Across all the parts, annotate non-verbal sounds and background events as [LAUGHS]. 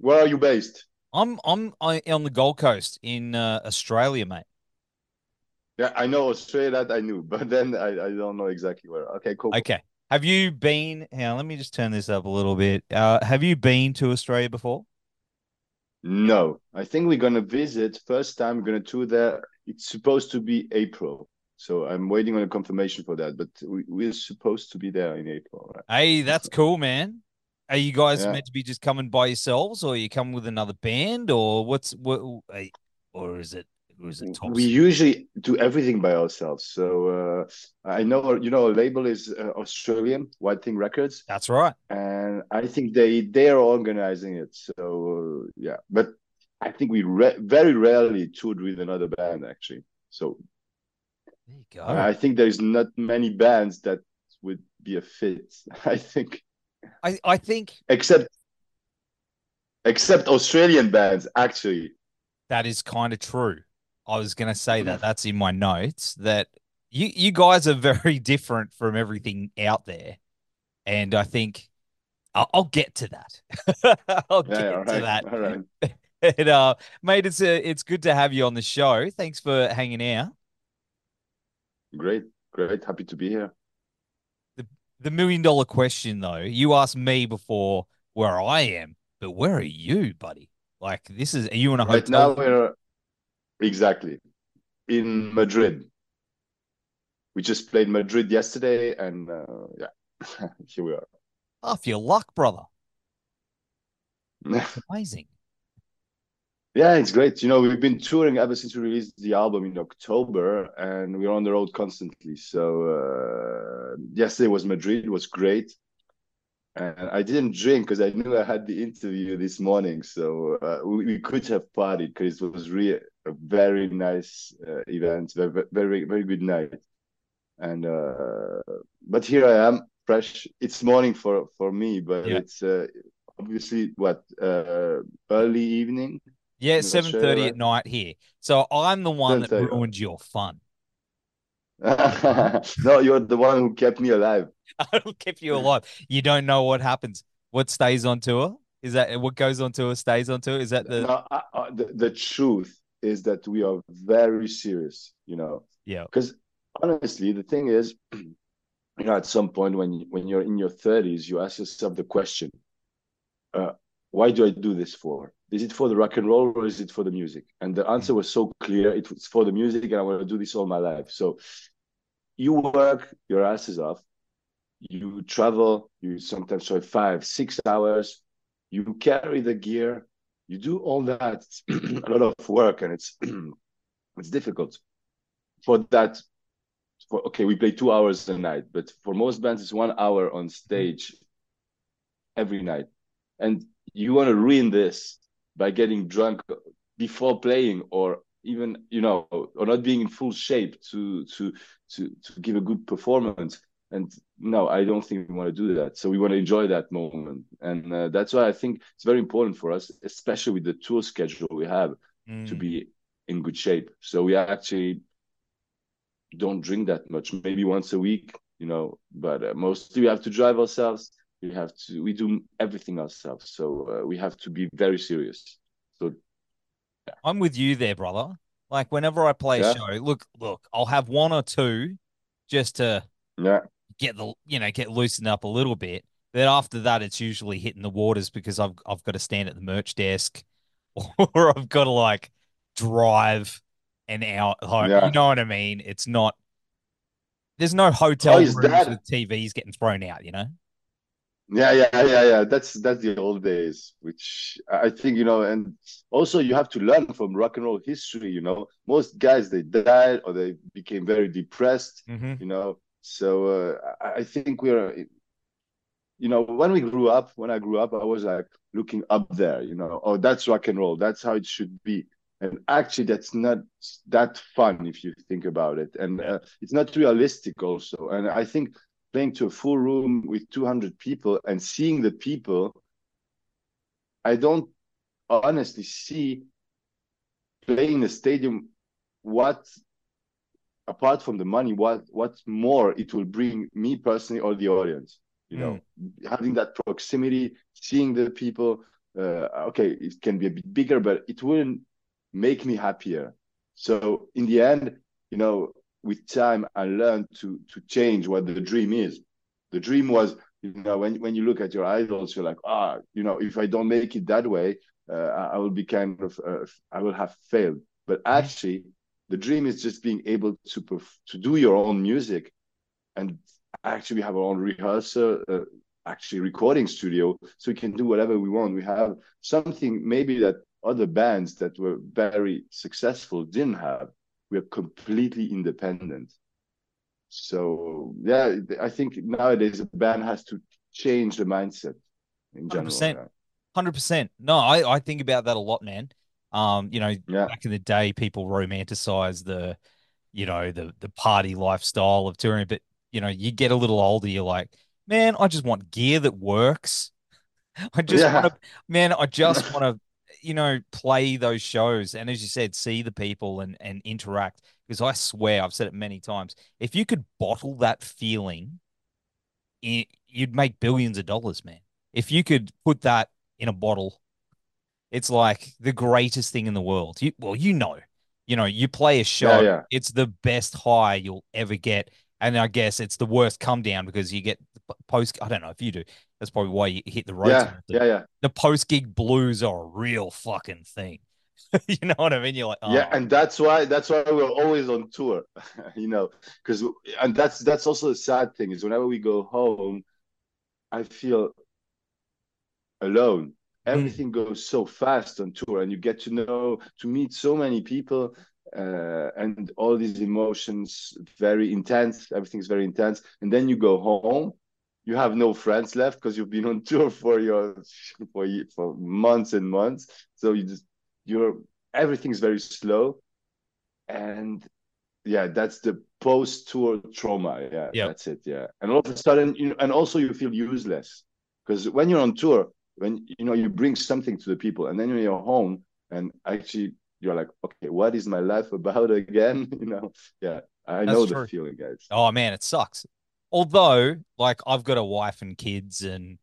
Where are you based? I'm I'm I, on the Gold Coast in uh, Australia, mate. Yeah, I know Australia that I knew, [LAUGHS] but then I, I don't know exactly where. Okay, cool. Okay. Have you been? Now, let me just turn this up a little bit. Uh, have you been to Australia before? No, I think we're gonna visit. First time we're gonna tour there. It's supposed to be April, so I'm waiting on a confirmation for that. But we, we're supposed to be there in April. Right? Hey, that's cool, man. Are you guys Yeah. meant to be just coming by yourselves, or are you coming with another band, or what's what? Or is it? It tops? We usually do everything by ourselves. So uh, I know you know a label is uh, Australian Wild Thing Records, That's right. and I think they they are organizing it. So uh, yeah, but I think we re- very rarely toured with another band actually. So There you go. I think there is not many bands that would be a fit. [LAUGHS] I think I I think except except Australian bands actually. that is kind of true. I was going to say Mm-hmm. that. That's in my notes. That you you guys are very different from everything out there, and I think I'll, I'll get to that. [LAUGHS] I'll Yeah, get to that. all right. [LAUGHS] And, uh, mate, it's a, it's good to have you on the show. Thanks for hanging out. Great, great. Happy to be here. The the million dollar question, though, you asked me before where I am, but where are you, buddy? Like, this is, are you in a Right now hotel? we're exactly in Madrid. We just played Madrid yesterday, and uh, yeah, [LAUGHS] here we are. Off your luck, brother. [LAUGHS] Amazing. Yeah, it's great. You know, we've been touring ever since we released the album in October, and we're on the road constantly. So uh, yesterday was Madrid, it was great. And I didn't drink because I knew I had the interview this morning. So uh, we, we could have partied because it was really a very nice uh, event, very, very, very good night. And uh, but here I am, fresh. It's morning for for me, but Yeah. it's uh, obviously what uh, early evening. Yeah, seven thirty at night here. So I'm the one that 7:30. ruined your fun. No, you're the one who kept me alive. [LAUGHS] I will keep you alive. You don't know what happens. What stays on tour? Is that what goes on tour stays on tour? Is that the No, I, I, the, the truth is that we are very serious, you know, yeah? because honestly, the thing is, [CLEARS THROAT] you know, at some point when you, when you're in your 30s, you ask yourself the question, uh, why do I do this for? Is it for the rock and roll or is it for the music? And the answer mm-hmm. was so clear. It was for the music, and I want to do this all my life. So you work your asses off. You travel. You sometimes drive five, six hours. You carry the gear. You do all that. It's [CLEARS THROAT] a lot of work, and it's [CLEARS THROAT] it's difficult. For that, for okay, we play two hours a night, but for most bands, it's one hour on mm-hmm. stage every night, and you want to ruin this by getting drunk before playing or even you know or not being in full shape to to to to give a good performance. And no i don't think we want to do that. So we want to enjoy that moment. And uh, that's why i think it's very important for us especially with the tour schedule we have to Mm. be in good shape. So we actually don't drink that much maybe once a week you know but uh, mostly we have to drive ourselves we have to we do everything ourselves so uh, we have to be very serious so I'm with you there, brother. Like whenever I play a show, look, look, I'll have one or two just to yeah get the you know get loosened up a little bit. Then after that, it's usually hitting the waters because I've I've got to stand at the merch desk, [LAUGHS] or I've got to like drive an hour. Like, Yeah. You know what I mean? It's not. There's no hotel How rooms that? with TVs getting thrown out. You know. Yeah, yeah, yeah, yeah. That's that's the old days, which I think, you know, and also you have to learn from rock and roll history, you know. Most guys they died or they became very depressed, Mm-hmm. you know. So uh, I, think we're, you know, when we grew up, when I grew up, I was like looking up there, you know, oh, that's rock and roll, that's how it should be. And actually, that's not that fun if you think about it, and uh, it's not realistic also. And I think playing to a full room with 200 people and seeing the people, I don't honestly see playing a stadium what apart from the money, what what more it will bring me personally or the audience. You know, mm. having that proximity, seeing the people. Uh, okay, it can be a bit bigger, but it wouldn't make me happier. So in the end, you know, with time, I learned to to change what the dream is. The dream was, you know, when when you look at your idols, you're like, ah, you know, if I don't make it that way, uh, I will be kind of, uh, I will have failed. But mm-hmm. actually, the dream is just being able to perf- to do your own music, and actually we have our own rehearsal, uh, actually recording studio, so we can do whatever we want. We have something maybe that other bands that were very successful didn't have. We are completely independent. So yeah, I think nowadays a band has to change the mindset in general. 100%. Hundred percent. No, I, I think about that a lot, man. Um, you know, yeah. back in the day, people romanticize the, you know, the the party lifestyle of touring, but you know, you get a little older, you're like, man, I just want gear that works. [LAUGHS] I just yeah. want to, man, I just want to, you know, play those shows, and as you said, see the people and and interact. Because I swear, I've said it many times, if you could bottle that feeling, it, you'd make billions of dollars, man. If you could put that in a bottle. It's like the greatest thing in the world. You, well, you know, you know, you play a show, yeah, yeah. it's the best high you'll ever get. And I guess it's the worst come down because you get post. I don't know if you do. That's probably why you hit the road. Yeah, yeah, yeah. The post gig blues are a real fucking thing. [LAUGHS] you know what I mean? You're like, oh. yeah, and that's why that's why we're always on tour. [LAUGHS] you know, because and that's that's also a sad thing is whenever we go home, I feel alone. Hmm. Everything mm. goes so fast on tour, and you get to know, to meet so many people, uh, and all these emotions very intense. Everything's very intense, and then you go home. You have no friends left because you've been on [LAUGHS] tour for your for for months and months. So you just you're everything's very slow, and yeah, that's the post tour trauma. Yeah, yep. that's it. Yeah, and all of a sudden, you know, and also you feel useless because when you're on tour, when you know you bring something to the people and then when you're home and actually you're like okay what is my life [LAUGHS] about again [LAUGHS] you know yeah i That's know true. the feeling guys oh man it sucks although like i've got a wife and kids and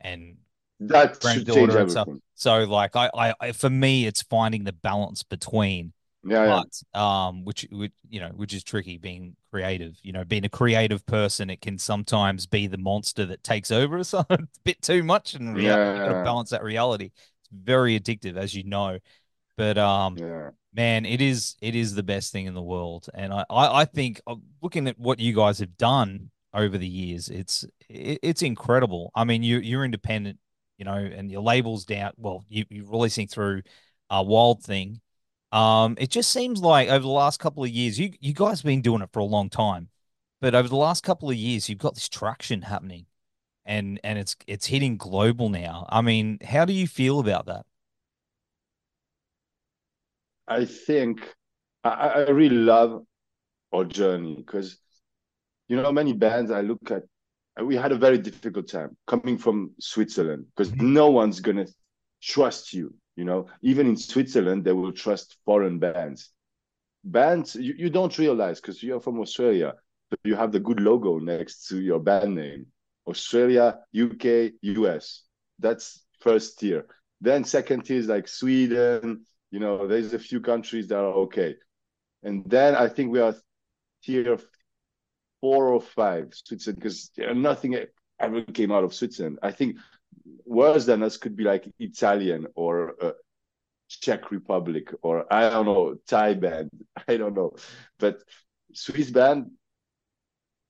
and that granddaughter and stuff so like I, I for me it's finding the balance between yeah, but, um, which which you know, which is tricky being creative. You know, being a creative person, it can sometimes be the monster that takes over us [LAUGHS] a bit too much, and reality, yeah, you got to balance that reality. It's very addictive, as you know. But um, yeah. man, it is it is the best thing in the world, and I I, I think uh, looking at what you guys have done over the years, it's it, it's incredible. I mean, you you're independent, you know, and your labels down. Well, you you're releasing through a Wild Thing um, it just seems like over the last couple of years, you you guys have been doing it for a long time, but over the last couple of years, you've got this traction happening, and and it's it's hitting global now. I mean, how do you feel about that? I think I, I really love our journey because you know many bands I look at. We had a very difficult time coming from Switzerland because mm-hmm. no one's gonna trust you you know, even in Switzerland, they will trust foreign bands. Bands you, you don't realize because you're from Australia, but you have the good logo next to your band name. Australia, UK, US. That's first tier. Then second tier is like Sweden. You know, there's a few countries that are okay. And then I think we are tier four or five, Switzerland, because nothing ever came out of Switzerland. I think worse than us could be like Italian or uh, Czech Republic or I don't know Thai band. [LAUGHS] I don't know, but Swiss band.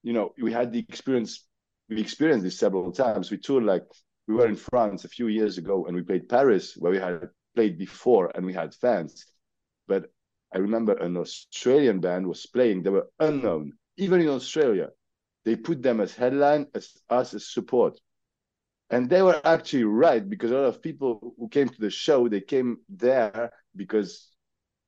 You know, we had the experience. We experienced this several times. We toured like we were in France a few years ago, and we played Paris, where we had played before, and we had fans. But I remember an Australian band was playing. They were unknown, even in Australia. They put them as headline, as us as support and they were actually right because a lot of people who came to the show they came there because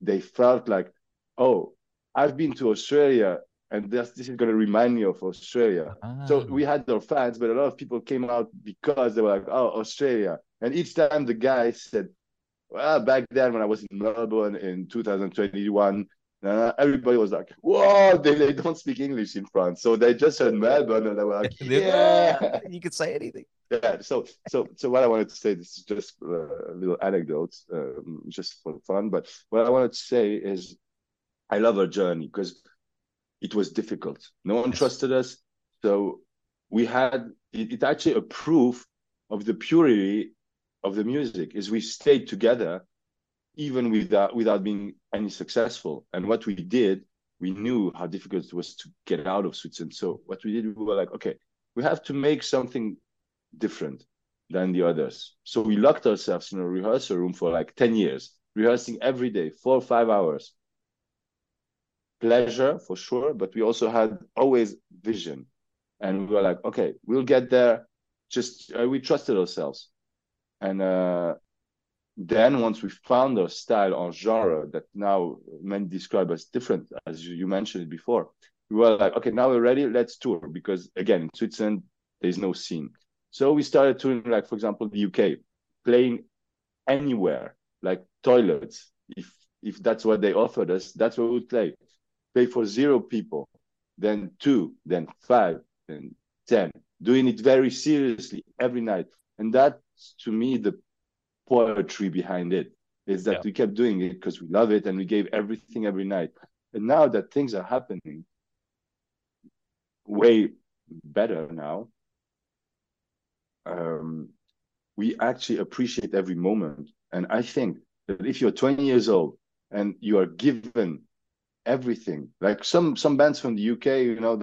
they felt like oh i've been to australia and this, this is going to remind me of australia ah. so we had our fans but a lot of people came out because they were like oh australia and each time the guy said well back then when i was in melbourne in 2021 Uh, everybody was like, "Whoa!" They, they don't speak English in France, so they just heard Melbourne, and they were like, [LAUGHS] "Yeah, you could say anything." Yeah. So, so, so what I wanted to say, this is just a little anecdote, um, just for fun. But what I wanted to say is, I love our journey because it was difficult. No one trusted us, so we had it, it actually a proof of the purity of the music is we stayed together even without without being any successful. And what we did, we knew how difficult it was to get out of Switzerland. So what we did, we were like, okay, we have to make something different than the others. So we locked ourselves in a rehearsal room for like 10 years, rehearsing every day, four or five hours. Pleasure for sure, but we also had always vision. And we were like, okay, we'll get there. Just uh, we trusted ourselves. And uh, then once we found our style or genre that now many describe as different, as you mentioned before, we were like, okay, now we're ready, let's tour. Because again, in Switzerland, there's no scene. So we started touring, like for example, the UK, playing anywhere, like toilets. If if that's what they offered us, that's what we would play. Play for zero people, then two, then five, then ten. Doing it very seriously every night, and that's to me the poetry behind it is that yeah. we kept doing it because we love it and we gave everything every night. And now that things are happening way better now, um, we actually appreciate every moment. And I think that if you're 20 years old and you are given everything, like some some bands from the UK, you know,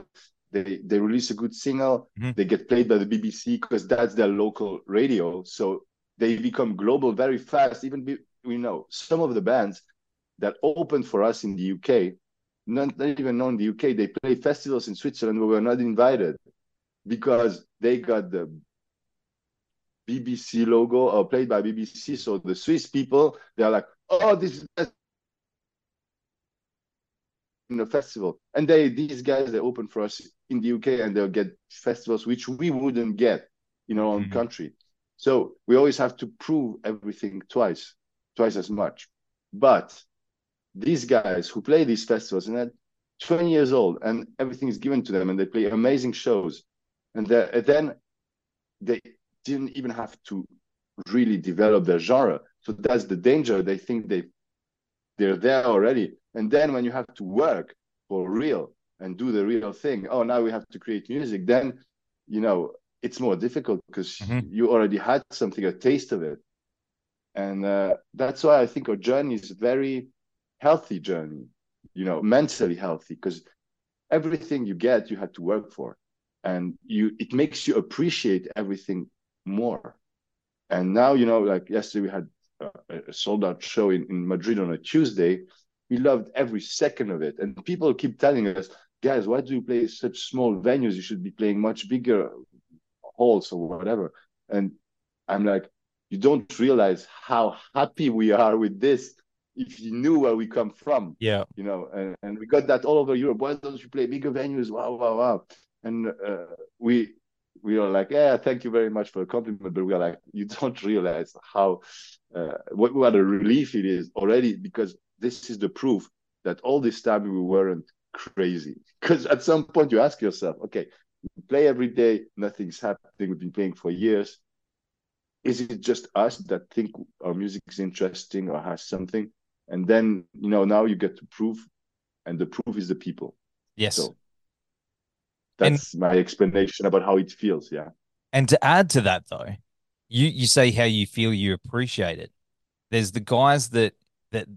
they they release a good single, mm-hmm. they get played by the BBC because that's their local radio. So they become global very fast. Even be, we know some of the bands that opened for us in the UK, not, not even known in the UK, they play festivals in Switzerland where we were not invited because they got the BBC logo or played by BBC. So the Swiss people, they're like, oh, this is in a festival. And they these guys they open for us in the UK and they'll get festivals which we wouldn't get in our own mm-hmm. country. So we always have to prove everything twice, twice as much. But these guys who play these festivals and they're 20 years old and everything is given to them and they play amazing shows. And, then they didn't even have to really develop their genre. So that's the danger. They think they they're there already. And then when you have to work for real and do the real thing, oh now we have to create music, then you know it's more difficult because mm-hmm. you already had something, a taste of it. And uh, that's why I think our journey is a very healthy journey, you know, mentally healthy, because everything you get, you had to work for. And you it makes you appreciate everything more. And now, you know, like yesterday we had a, a sold out show in, in Madrid on a Tuesday. We loved every second of it. And people keep telling us, guys, why do you play such small venues? You should be playing much bigger halls or whatever. And I'm like, you don't realize how happy we are with this if you knew where we come from. Yeah. You know, and, and we got that all over Europe. Why don't you play bigger venues? Wow, wow, wow. And uh, we we are like, yeah, thank you very much for the compliment, but we are like, you don't realize how uh, what, what a relief it is already because this is the proof that all this time we weren't crazy. Because at some point you ask yourself, okay, we play every day, nothing's happening. We've been playing for years. Is it just us that think our music is interesting or has something? And then, you know, now you get to prove, and the proof is the people. Yes. So that's and, my explanation about how it feels. Yeah. And to add to that, though, you you say how you feel you appreciate it. There's the guys that that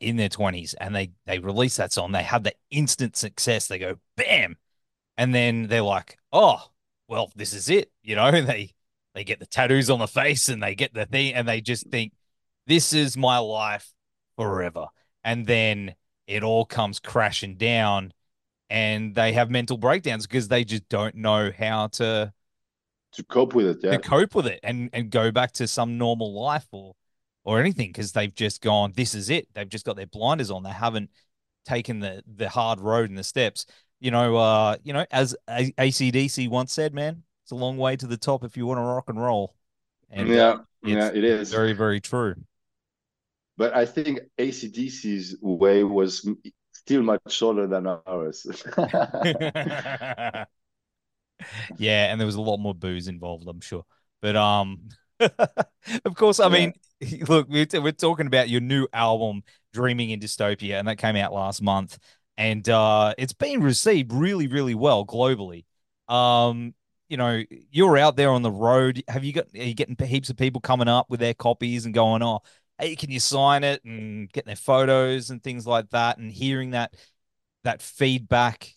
in their 20s and they they release that song they have the instant success they go bam and then they're like, "Oh, well, this is it," you know. [LAUGHS] They they get the tattoos on the face and they get the thing, and they just think, "This is my life forever," and then it all comes crashing down, and they have mental breakdowns because they just don't know how to to cope with it, yeah. to cope with it, and and go back to some normal life or or anything because they've just gone, "This is it." They've just got their blinders on. They haven't taken the the hard road and the steps you know, uh, you know, as ACDC once said, man, it's a long way to the top if you want to rock and roll. And yeah, yeah, it is very, very true. But I think ACDC's way was still much shorter than ours. [LAUGHS] yeah, and there was a lot more booze involved, I'm sure. But um, [LAUGHS] of course, I mean, [LAUGHS] look, we're, we're talking about your new album, Dreaming in Dystopia, and that came out last month, and uh, it's been received really, really well globally. Um, you know, you're out there on the road. Have you got? Are you getting heaps of people coming up with their copies and going, "Oh, hey, can you sign it?" and getting their photos and things like that, and hearing that that feedback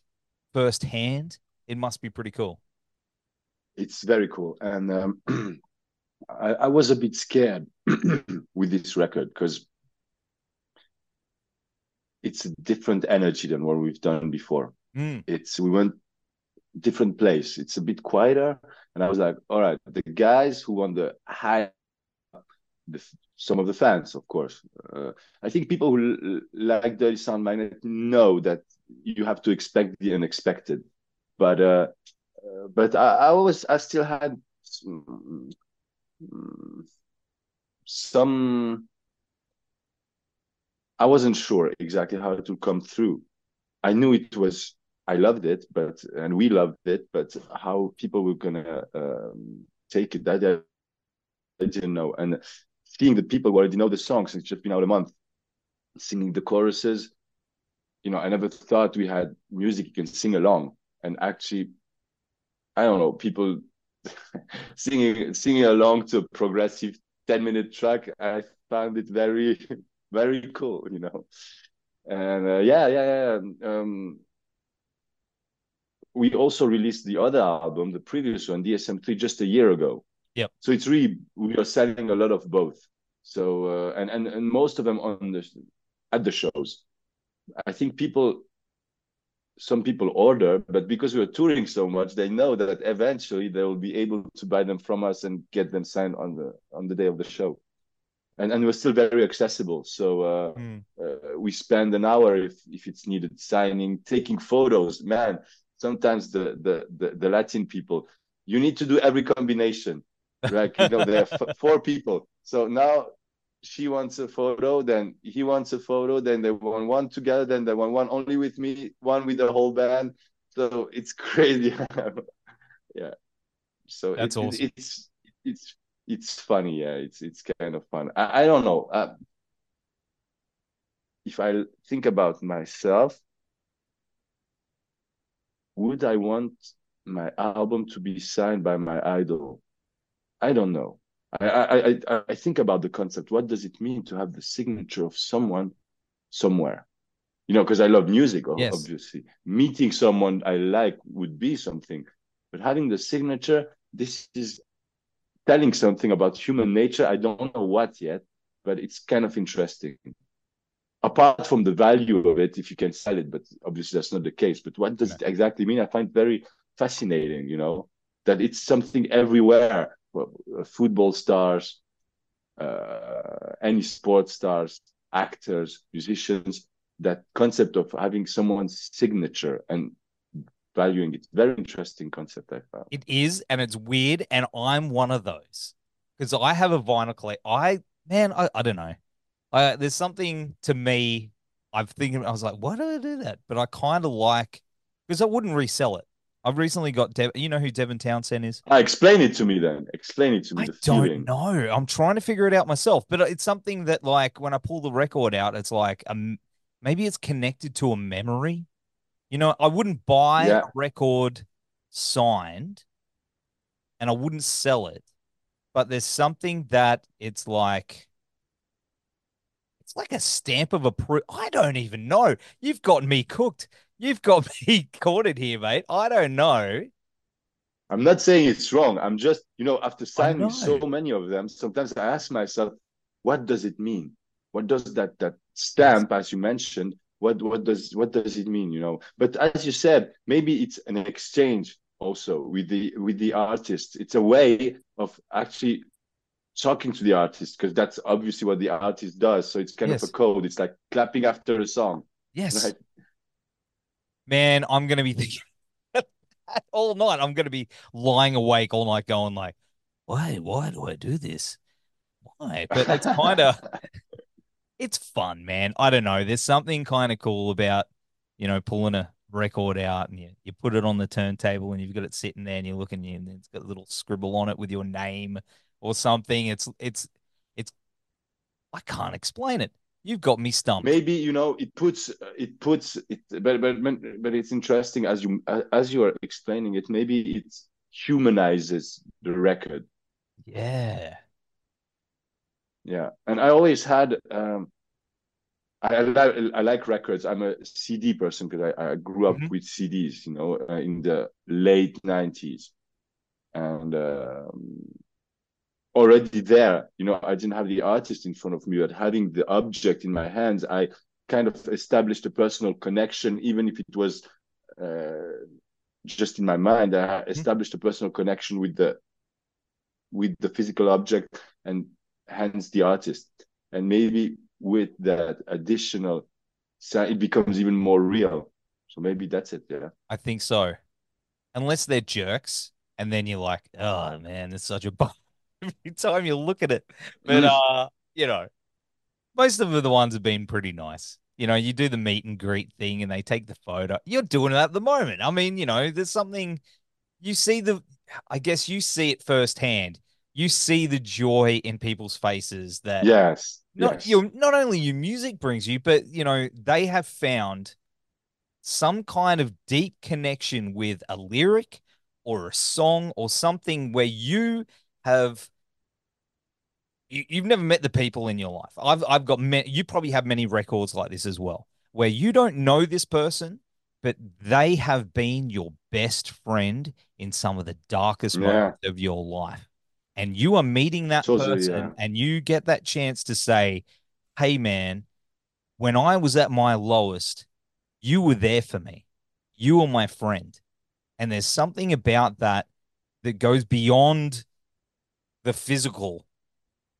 firsthand? It must be pretty cool. It's very cool, and um, [CLEARS THROAT] I, I was a bit scared [CLEARS THROAT] with this record because it's a different energy than what we've done before. Mm. It's we went different place. It's a bit quieter, and I was like, all right, the guys who want the high, the, some of the fans, of course. Uh, I think people who like Dirty Sound Magnet know that you have to expect the unexpected, but uh, uh, but I, I was I still had some, some I wasn't sure exactly how would come through. I knew it was I loved it, but and we loved it, but how people were gonna um, take it, that I, I didn't know. And seeing the people who already know the songs, it's just been out a month, singing the choruses. You know, I never thought we had music you can sing along, and actually, I don't know, people [LAUGHS] singing singing along to a progressive ten minute track. I found it very very cool, you know. And uh, yeah, yeah, yeah. Um, we also released the other album, the previous one, DSM3, just a year ago. Yep. So it's really we are selling a lot of both. So uh, and and and most of them on the at the shows. I think people some people order, but because we're touring so much, they know that eventually they will be able to buy them from us and get them signed on the on the day of the show. And and we're still very accessible. So uh, mm. uh, we spend an hour if if it's needed, signing, taking photos. Man, sometimes the the the, the Latin people, you need to do every combination. Like you know, there are four people. So now she wants a photo, then he wants a photo, then they want one together, then they want one only with me, one with the whole band. So it's [LAUGHS] crazy. [LAUGHS] yeah. So that's it, awesome. It, it's it's it's funny. Yeah, it's it's kind of fun. I, I don't know. Uh, if I think about myself, would I want my album to be signed by my idol? I don't know. I, I, I, I think about the concept. What does it mean to have the signature of someone somewhere? You know, because I love music, yes. obviously. Meeting someone I like would be something, but having the signature, this is telling something about human nature. I don't know what yet, but it's kind of interesting apart from the value of it, if you can sell it, but obviously that's not the case. But what does it exactly mean? I find very fascinating, you know, that it's something everywhere. Uh, football stars, uh, any sports stars, actors, musicians, that concept of having someone's signature and valuing it. Very interesting concept, I found. It is, and it's weird. And I'm one of those because I have a vinyl collect. I, man, I, I don't know. Uh, there's something to me. I've thinking. I was like, why do I do that? But I kind of like because I wouldn't resell it. I've recently got Dev. You know who Devin Townsend is? Uh, explain it to me then. Explain it to me. I don't feeling. know. I'm trying to figure it out myself. But it's something that, like, when I pull the record out, it's like um, maybe it's connected to a memory. You know, I wouldn't buy yeah. a record signed, and I wouldn't sell it. But there's something that it's like it's like a stamp of approval. I don't even know. You've got me cooked. You've got [LAUGHS] me caught here, mate. I don't know. I'm not saying it's wrong. I'm just, you know, after signing so many of them, sometimes I ask myself, what does it mean? What does that that stamp, as you mentioned, what what does what does it mean? You know, but as you said, maybe it's an exchange also with the with the artist. It's a way of actually talking to the artist because that's obviously what the artist does. So it's kind yes. of a code. It's like clapping after a song. Yes. Right? Man, I'm gonna be thinking [LAUGHS] all night. I'm gonna be lying awake all night, going like, "Why? Why do I do this? Why?" But it's [LAUGHS] kind of, it's fun, man. I don't know. There's something kind of cool about you know, pulling a record out and you, you put it on the turntable and you've got it sitting there and you're looking and it's got a little scribble on it with your name or something. It's it's it's I can't explain it. You've got me stumped. Maybe you know it puts uh, it puts it, but but but it's interesting as you uh, as you are explaining it. Maybe it humanizes the record. Yeah. Yeah, and I always had um, I, I, I, like records. I'm a CD person because I, I grew up mm-hmm. with CDs, you know, uh, in the late 90s. And um, already there, you know, I didn't have the artist in front of me, but having the object in my hands, I kind of established a personal connection, even if it was uh, just in my mind. I mm-hmm. established a personal connection with the with the physical object and hence the artist. And maybe with that additional it becomes even more real. So maybe that's it. Yeah. I think so. Unless they're jerks, and then you're like, oh man, it's such a bummer [LAUGHS] every time you look at it. But mm. uh, you know, most of the ones have been pretty nice. You know, you do the meet and greet thing and they take the photo. You're doing it at the moment. I mean, you know, there's something you see the I guess you see it firsthand. You see the joy in people's faces that yes not yes. your not only your music brings you, but you know they have found some kind of deep connection with a lyric or a song or something where you have you, have never met the people in your life. I've I've got many, you probably have many records like this as well, where you don't know this person, but they have been your best friend in some of the darkest yeah. moments of your life and you are meeting that person yeah. and you get that chance to say, Hey, man, when I was at my lowest, you were there for me. You were my friend. And there's something about that that goes beyond the physical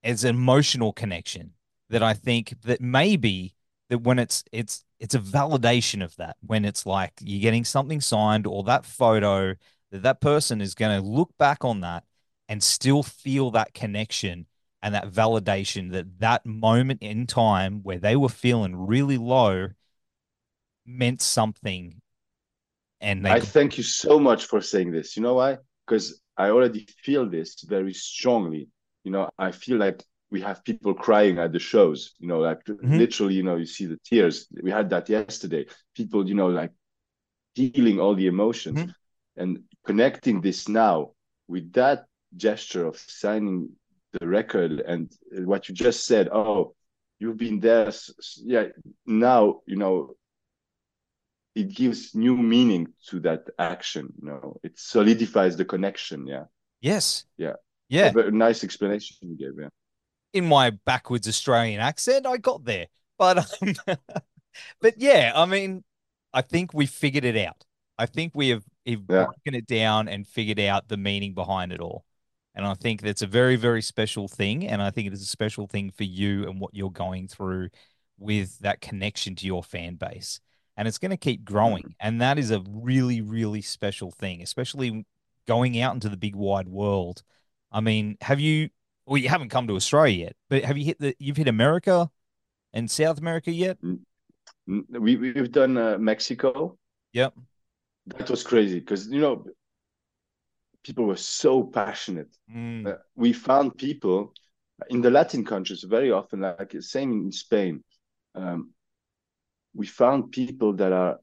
as an emotional connection that I think that maybe that when it's it's it's a validation of that when it's like you're getting something signed or that photo that that person is going to look back on that and still feel that connection and that validation that that moment in time where they were feeling really low meant something and they I thank you so much for saying this. You know why? Because I already feel this very strongly. You know, I feel like we have people crying at the shows, you know, like mm-hmm. literally, you know, you see the tears. We had that yesterday. People, you know, like feeling all the emotions mm-hmm. and connecting this now with that gesture of signing the record and what you just said oh you've been there yeah now you know it gives new meaning to that action you know it solidifies the connection yeah. Yes. Yeah. Yeah. A nice explanation you gave yeah. In my backwards australian accent i got there. But um, [LAUGHS] but yeah i mean i think we figured it out. I think we have, have yeah. broken it down and figured out the meaning behind it all and I think that's a very, very special thing. And I think it is a special thing for you and what you're going through with that connection to your fan base. And it's going to keep growing. Mm. And that is a really, really special thing, especially going out into the big wide world. I mean, have you, well, you haven't come to Australia yet, but have you hit the, you've hit America and South America yet? We, we've done uh, Mexico. Yep. That was crazy because, you know, people were so passionate. Mm. Uh, we found people in the Latin countries very often, like same in Spain. Um, we found people that are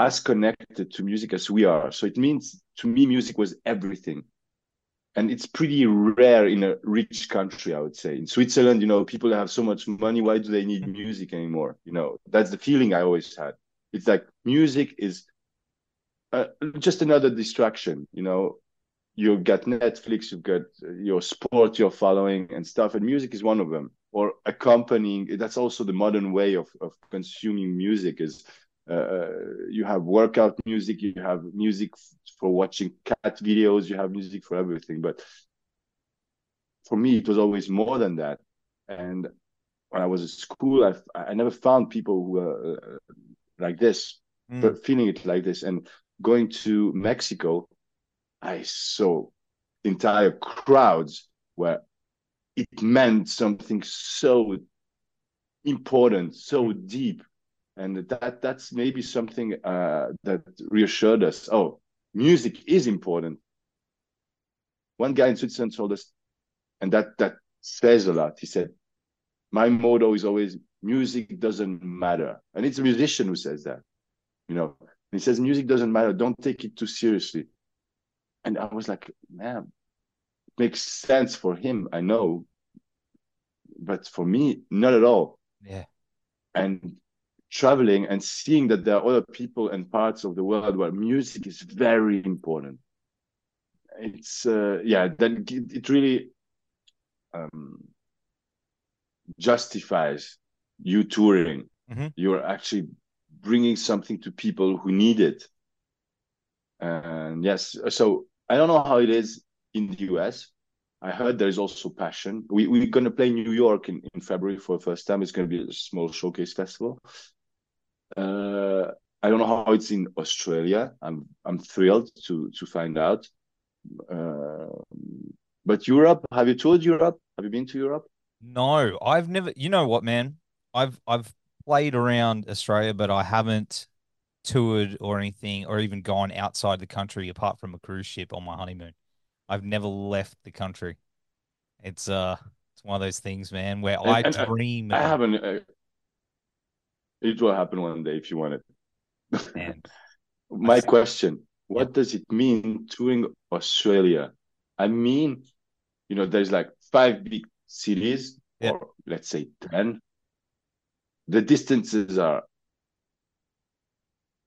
as connected to music as we are. So it means to me, music was everything. And it's pretty rare in a rich country, I would say. In Switzerland, you know, people have so much money. Why do they need music anymore? You know, that's the feeling I always had. It's like music is uh, just another distraction. You know, you got Netflix, you've got your sport you're following and stuff, and music is one of them. Or accompanying. That's also the modern way of of consuming music. Is uh, uh you have workout music, you have music for watching cat videos, you have music for everything. But for me, it was always more than that. And when I was at school, I I never found people who were uh, like this, mm. but feeling it like this. And going to Mexico, I saw entire crowds where it meant something so important, so deep. and that that's maybe something uh, that reassured us. Oh, music is important. One guy in Switzerland told us, and that that says a lot. He said, "My motto is always music doesn't matter," and it's a musician who says that. You know, he says music doesn't matter. Don't take it too seriously. And I was like, man, makes sense for him. I know, but for me, not at all. Yeah. And traveling and seeing that there are other people and parts of the world where music is very important. It's uh, yeah, then it really um, justifies you touring. Mm-hmm. You're actually bringing something to people who need it. And yes, so I don't know how it is in the US. I heard there is also passion. We, we're going to play New York in, in February for the first time. It's going to be a small showcase festival. Uh, I don't know how it's in Australia. I'm I'm thrilled to to find out. Uh, but Europe, have you toured Europe? Have you been to Europe? No, I've never. You know what, man? I've I've played around Australia, but I haven't toured or anything, or even gone outside the country apart from a cruise ship on my honeymoon. I've never left the country. It's uh, it's one of those things, man, where and, I and dream. I, I haven't. Uh, it will happen one day if you want it. Man, [LAUGHS] My question: What yeah. does it mean touring Australia? I mean, you know, there's like five big cities, yeah. or let's say ten. The distances are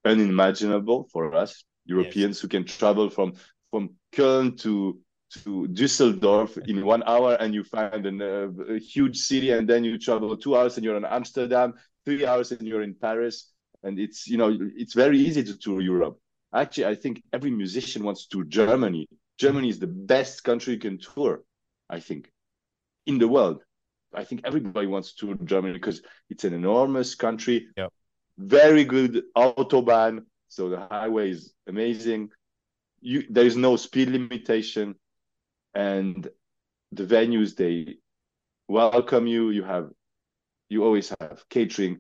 unimaginable for us Europeans yes. who can travel from from Köln to to Düsseldorf in one hour and you find an, uh, a huge city and then you travel two hours and you're in Amsterdam, three hours and you're in Paris. And it's, you know, it's very easy to tour Europe. Actually, I think every musician wants to tour Germany. Germany is the best country you can tour, I think, in the world. I think everybody wants to tour Germany because it's an enormous country. Yep. Very good autobahn. So the highway is amazing. You, there is no speed limitation. And the venues they welcome you. You have you always have catering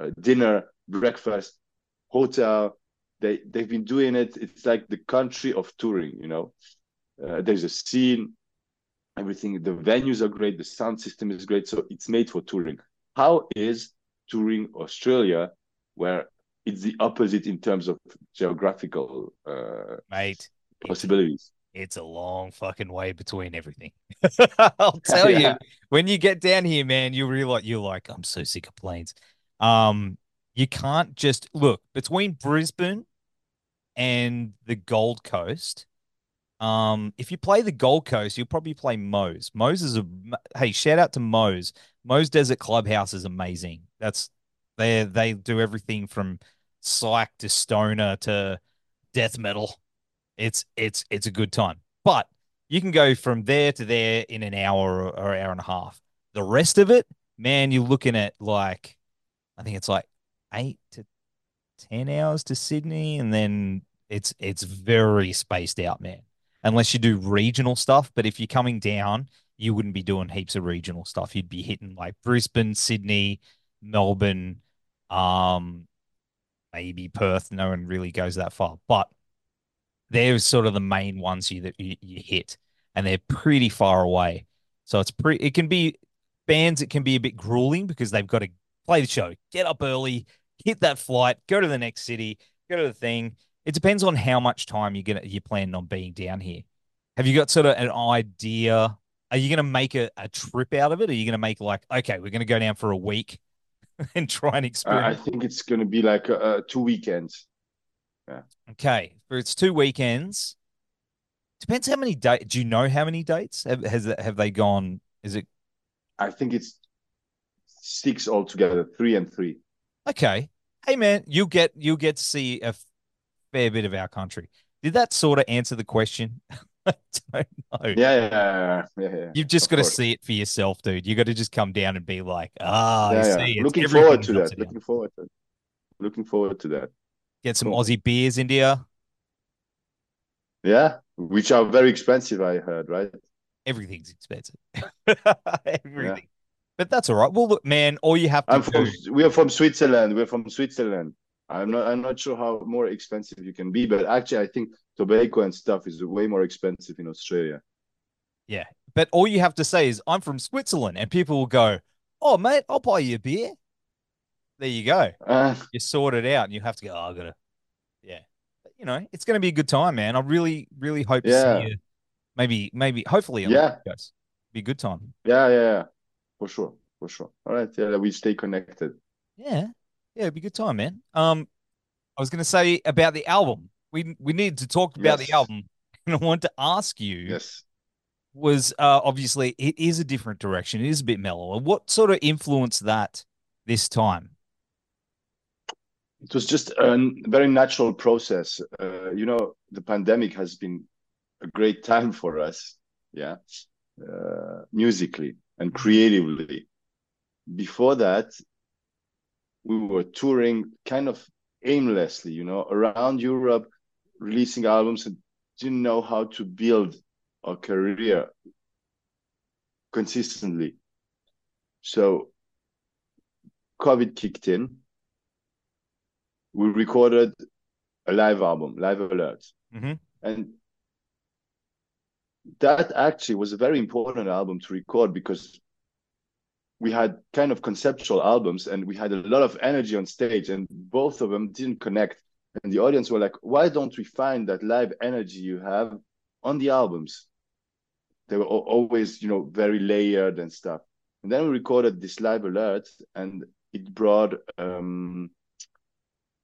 uh, dinner breakfast hotel. They they've been doing it. It's like the country of touring you know. Uh, there's a scene. Everything the venues are great. The sound system is great. So it's made for touring. How is touring australia where it's the opposite in terms of geographical uh, Mate, possibilities it's a long fucking way between everything. [LAUGHS] I'll tell yeah. you, [LAUGHS] when you get down here, man, you realize you're like, I'm so sick of planes. Um, you can't just look between Brisbane and the Gold Coast. Um, if you play the Gold Coast, you'll probably play Mo's. Mo's is a hey, shout out to Mo's. Mo's Desert Clubhouse is amazing. That's they they do everything from psych to stoner to death metal it's it's it's a good time. But you can go from there to there in an hour or, or hour and a half. The rest of it, man, you're looking at like I think it's like eight to ten hours to Sydney, and then it's it's very spaced out, man. Unless you do regional stuff, but if you're coming down, you wouldn't be doing heaps of regional stuff. You'd be hitting like Brisbane, Sydney, Melbourne, um, maybe Perth. No one really goes that far, but they're sort of the main ones you that you, you hit, and they're pretty far away. So it's pretty. It can be bands. It can be a bit grueling because they've got to play the show, get up early, hit that flight, go to the next city, go to the thing. It depends on how much time you're gonna you're planning on being down here. Have you got sort of an idea? Are you gonna make a, a trip out of it? Are you gonna make like okay, we're gonna go down for a week [LAUGHS] and try and experience? I think it's gonna be like uh, two weekends. Yeah. Okay, for its two weekends. Depends how many dates. Do you know how many dates have has have they gone? Is it? I think it's six altogether, three and three. Okay. Hey man, you'll get you'll get to see a fair bit of our country. Did that sort of answer the question? [LAUGHS] [LAUGHS] I don't know. Yeah, yeah, yeah, yeah, yeah. You've just got course. to see it for yourself, dude. You got to just come down and be like, ah, yeah, I see. Looking forward to that. Looking forward to. Looking forward to that. Get some cool. Aussie beers, India. Yeah, which are very expensive. I heard, right? Everything's expensive. [LAUGHS] Everything. But that's all right. Well, look, man, all you have to I'm do. from, we are from Switzerland. We're from Switzerland. I'm not. I'm not sure how more expensive you can be, but actually, I think tobacco and stuff is way more expensive in Australia. Yeah, but all you have to say is, "I'm from Switzerland," and people will go, "Oh, mate, I'll buy you a beer." There you go. Uh, You sort it out, and you have to go. Oh, I gotta. Yeah, but, you know, it's going to be a good time, man. I really, really hope to Yeah. see you. Maybe, maybe, hopefully, Yeah. podcast. Be a good time. yeah, yeah, yeah, for sure, for sure. All right, yeah, we stay connected. Yeah, yeah, it'd be a good time, man. Um, I was going to say about the album. We we need to talk about the album, [LAUGHS] and I want to ask you. Yes. was uh, obviously it is a different direction. It is a bit mellower. What sort of influenced that this time? It was just a very natural process. Uh, you know, the pandemic has been a great time for us, yeah, uh, musically and creatively. Before that, we were touring kind of aimlessly, you know, around Europe, releasing albums and didn't know how to build a career consistently. So COVID kicked in. We recorded a live album, Live Alert. Mhm. And that actually was a very important album to record because we had kind of conceptual albums and we had a lot of energy on stage and both of them didn't connect and the audience were like why don't we find that live energy you have on the albums they were always you know very layered and stuff and then we recorded this live alert and it brought um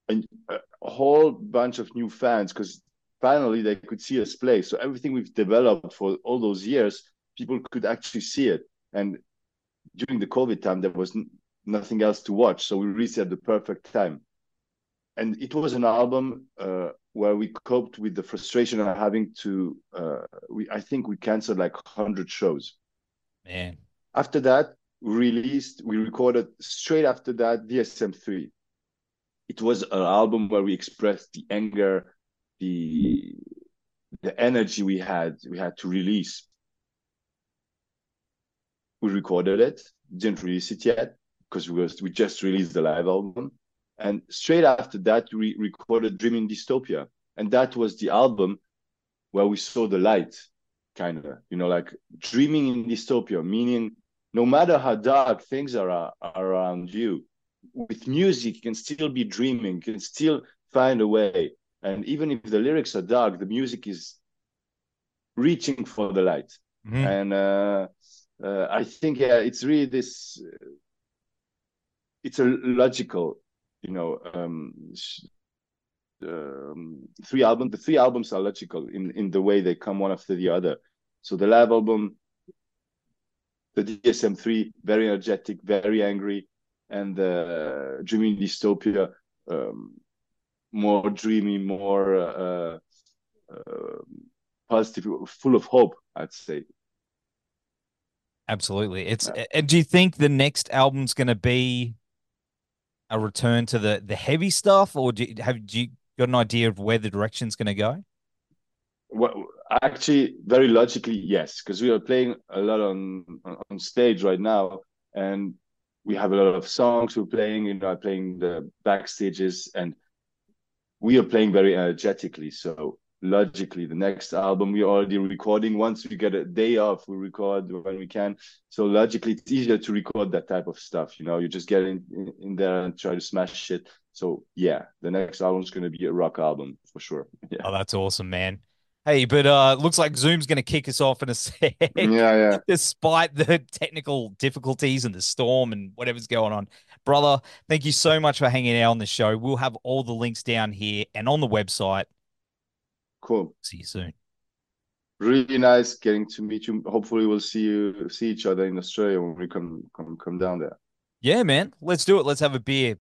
a, a whole bunch of new fans because finally they could see us play so everything we've developed for all those years people could actually see it and during the COVID time, there was nothing else to watch. So we it at the perfect time. And it was an album uh, where we coped with the frustration of having to, uh, we, I think we canceled like 100 shows. Man, After that, we released, we recorded straight after that DSM3. It was an album where we expressed the anger, the the energy we had, we had to release we recorded it, didn't release it yet because we was we just released the live album, and straight after that we recorded Dreaming Dystopia, and that was the album where we saw the light, kind of, you know, like dreaming in dystopia, meaning no matter how dark things are, are around you, with music you can still be dreaming, you can still find a way, and even if the lyrics are dark, the music is reaching for the light, Mhm. and. uh uh, I think yeah, it's really this. Uh, it's a logical, you know, um, um, three albums. The three albums are logical in in the way they come one after the other. So the live album, the DSM three, very energetic, very angry, and the Dreaming Dystopia, um, more dreamy, more uh, uh, positive, full of hope. I'd say. absolutely. It's. Yeah. And do you think the next album's going to be a return to the the heavy stuff, or do have do you got an idea of where the direction's going to go? Well, actually, very logically, yes, because we are playing a lot on on stage right now, and we have a lot of songs we're playing. You know, playing the backstages, and we are playing very energetically. So logically, the next album we're already recording. Once we get a day off, we record when we can. So logically, it's easier to record that type of stuff. You know, you just get in in, in there and try to smash it. So yeah, the next album's going to be a rock album for sure. [LAUGHS] Yeah. Oh, that's awesome, man. Hey, but uh, looks like Zoom's going to kick us off in a [LAUGHS] sec. yeah, yeah. despite the technical difficulties and the storm and whatever's going on. Brother, thank you so much for hanging out on the show. We'll have all the links down here and on the website. Cool. See you soon. Really nice getting to meet you. Hopefully, we'll see you see each other in Australia when we come come come down there. Yeah, man. Let's do it. Let's have a beer.